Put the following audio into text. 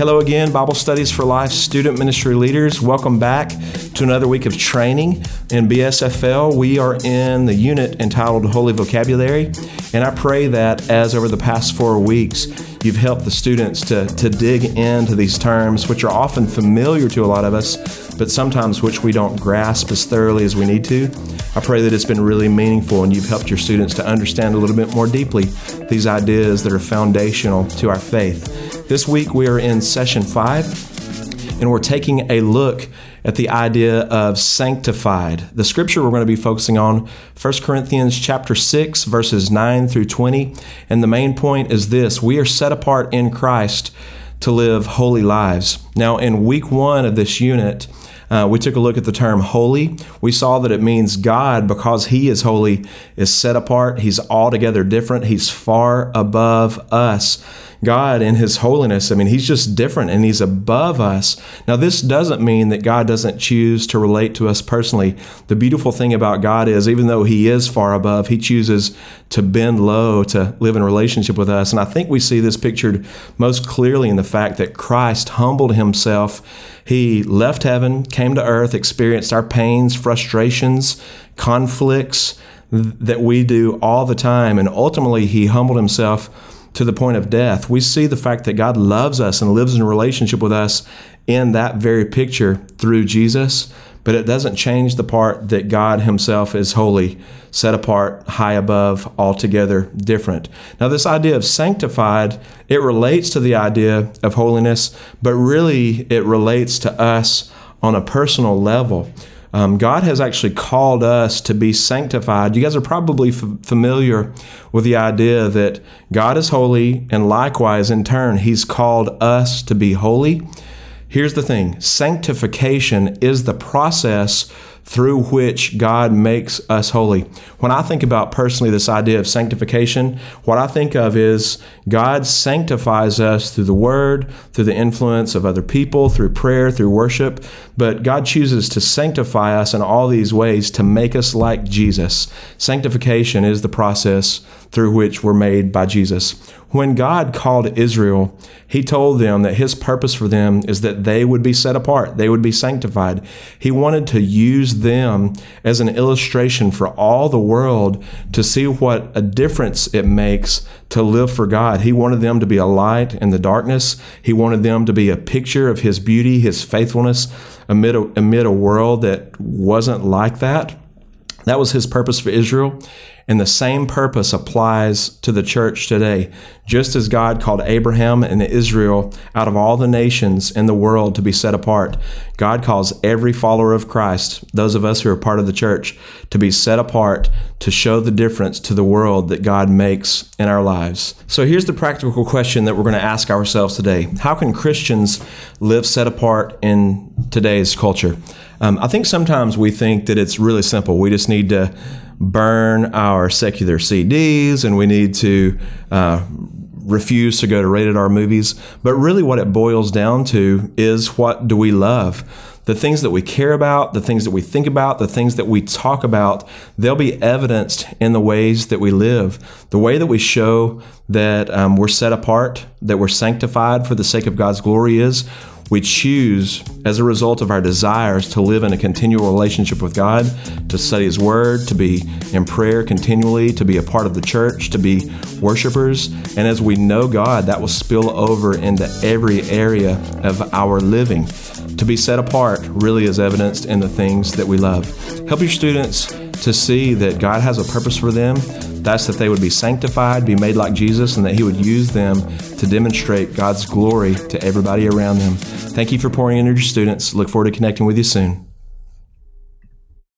Hello again, Bible Studies for Life student ministry leaders. Welcome back to another week of training in BSFL. We are in the unit entitled Holy Vocabulary, and I pray that as over the past four weeks, you've helped the students to, to dig into these terms, which are often familiar to a lot of us, but sometimes which we don't grasp as thoroughly as we need to. I pray that it's been really meaningful and you've helped your students to understand a little bit more deeply these ideas that are foundational to our faith. This week we are in session five and we're taking a look at the idea of sanctified. The scripture we're going to be focusing on 1 Corinthians chapter 6 verses 9 through 20, and the main point is this, we are set apart in Christ to live holy lives. Now in week 1 of this unit, uh, we took a look at the term holy. We saw that it means God, because He is holy, is set apart. He's altogether different. He's far above us. God in His holiness, I mean, He's just different and He's above us. Now, this doesn't mean that God doesn't choose to relate to us personally. The beautiful thing about God is, even though He is far above, He chooses to bend low to live in relationship with us. And I think we see this pictured most clearly in the fact that Christ humbled Himself. He left heaven, came to earth, experienced our pains, frustrations, conflicts that we do all the time. And ultimately, He humbled Himself to the point of death, we see the fact that God loves us and lives in relationship with us in that very picture through Jesus. But it doesn't change the part that God Himself is holy, set apart, high above, altogether different. Now, this idea of sanctified, it relates to the idea of holiness, but really it relates to us on a personal level. Um, God has actually called us to be sanctified. You guys are probably f- familiar with the idea that God is holy, and likewise, in turn, He's called us to be holy. Here's the thing. Sanctification is the process through which God makes us holy. When I think about personally this idea of sanctification, what I think of is God sanctifies us through the Word, through the influence of other people, through prayer, through worship. But God chooses to sanctify us in all these ways to make us like Jesus. Sanctification is the process through which we're made by Jesus. When God called Israel, He told them that His purpose for them is that they would be set apart, they would be sanctified. He wanted to use them as an illustration for all the world to see what a difference it makes to live for God. He wanted them to be a light in the darkness, He wanted them to be a picture of His beauty, His faithfulness amid a, amid a world that wasn't like that. That was His purpose for Israel. And the same purpose applies to the church today. Just as God called Abraham and Israel out of all the nations in the world to be set apart, God calls every follower of Christ, those of us who are part of the church, to be set apart to show the difference to the world that God makes in our lives. So here's the practical question that we're going to ask ourselves today How can Christians live set apart in today's culture? Um, I think sometimes we think that it's really simple. We just need to burn our secular CDs and we need to uh, refuse to go to rated R movies. But really, what it boils down to is what do we love? The things that we care about, the things that we think about, the things that we talk about, they'll be evidenced in the ways that we live. The way that we show that um, we're set apart, that we're sanctified for the sake of God's glory is we choose, as a result of our desires, to live in a continual relationship with God, to study His Word, to be in prayer continually, to be a part of the church, to be worshipers. And as we know God, that will spill over into every area of our living. To be set apart really is evidenced in the things that we love. Help your students to see that God has a purpose for them that's that they would be sanctified, be made like Jesus, and that He would use them to demonstrate God's glory to everybody around them. Thank you for pouring into your students. Look forward to connecting with you soon.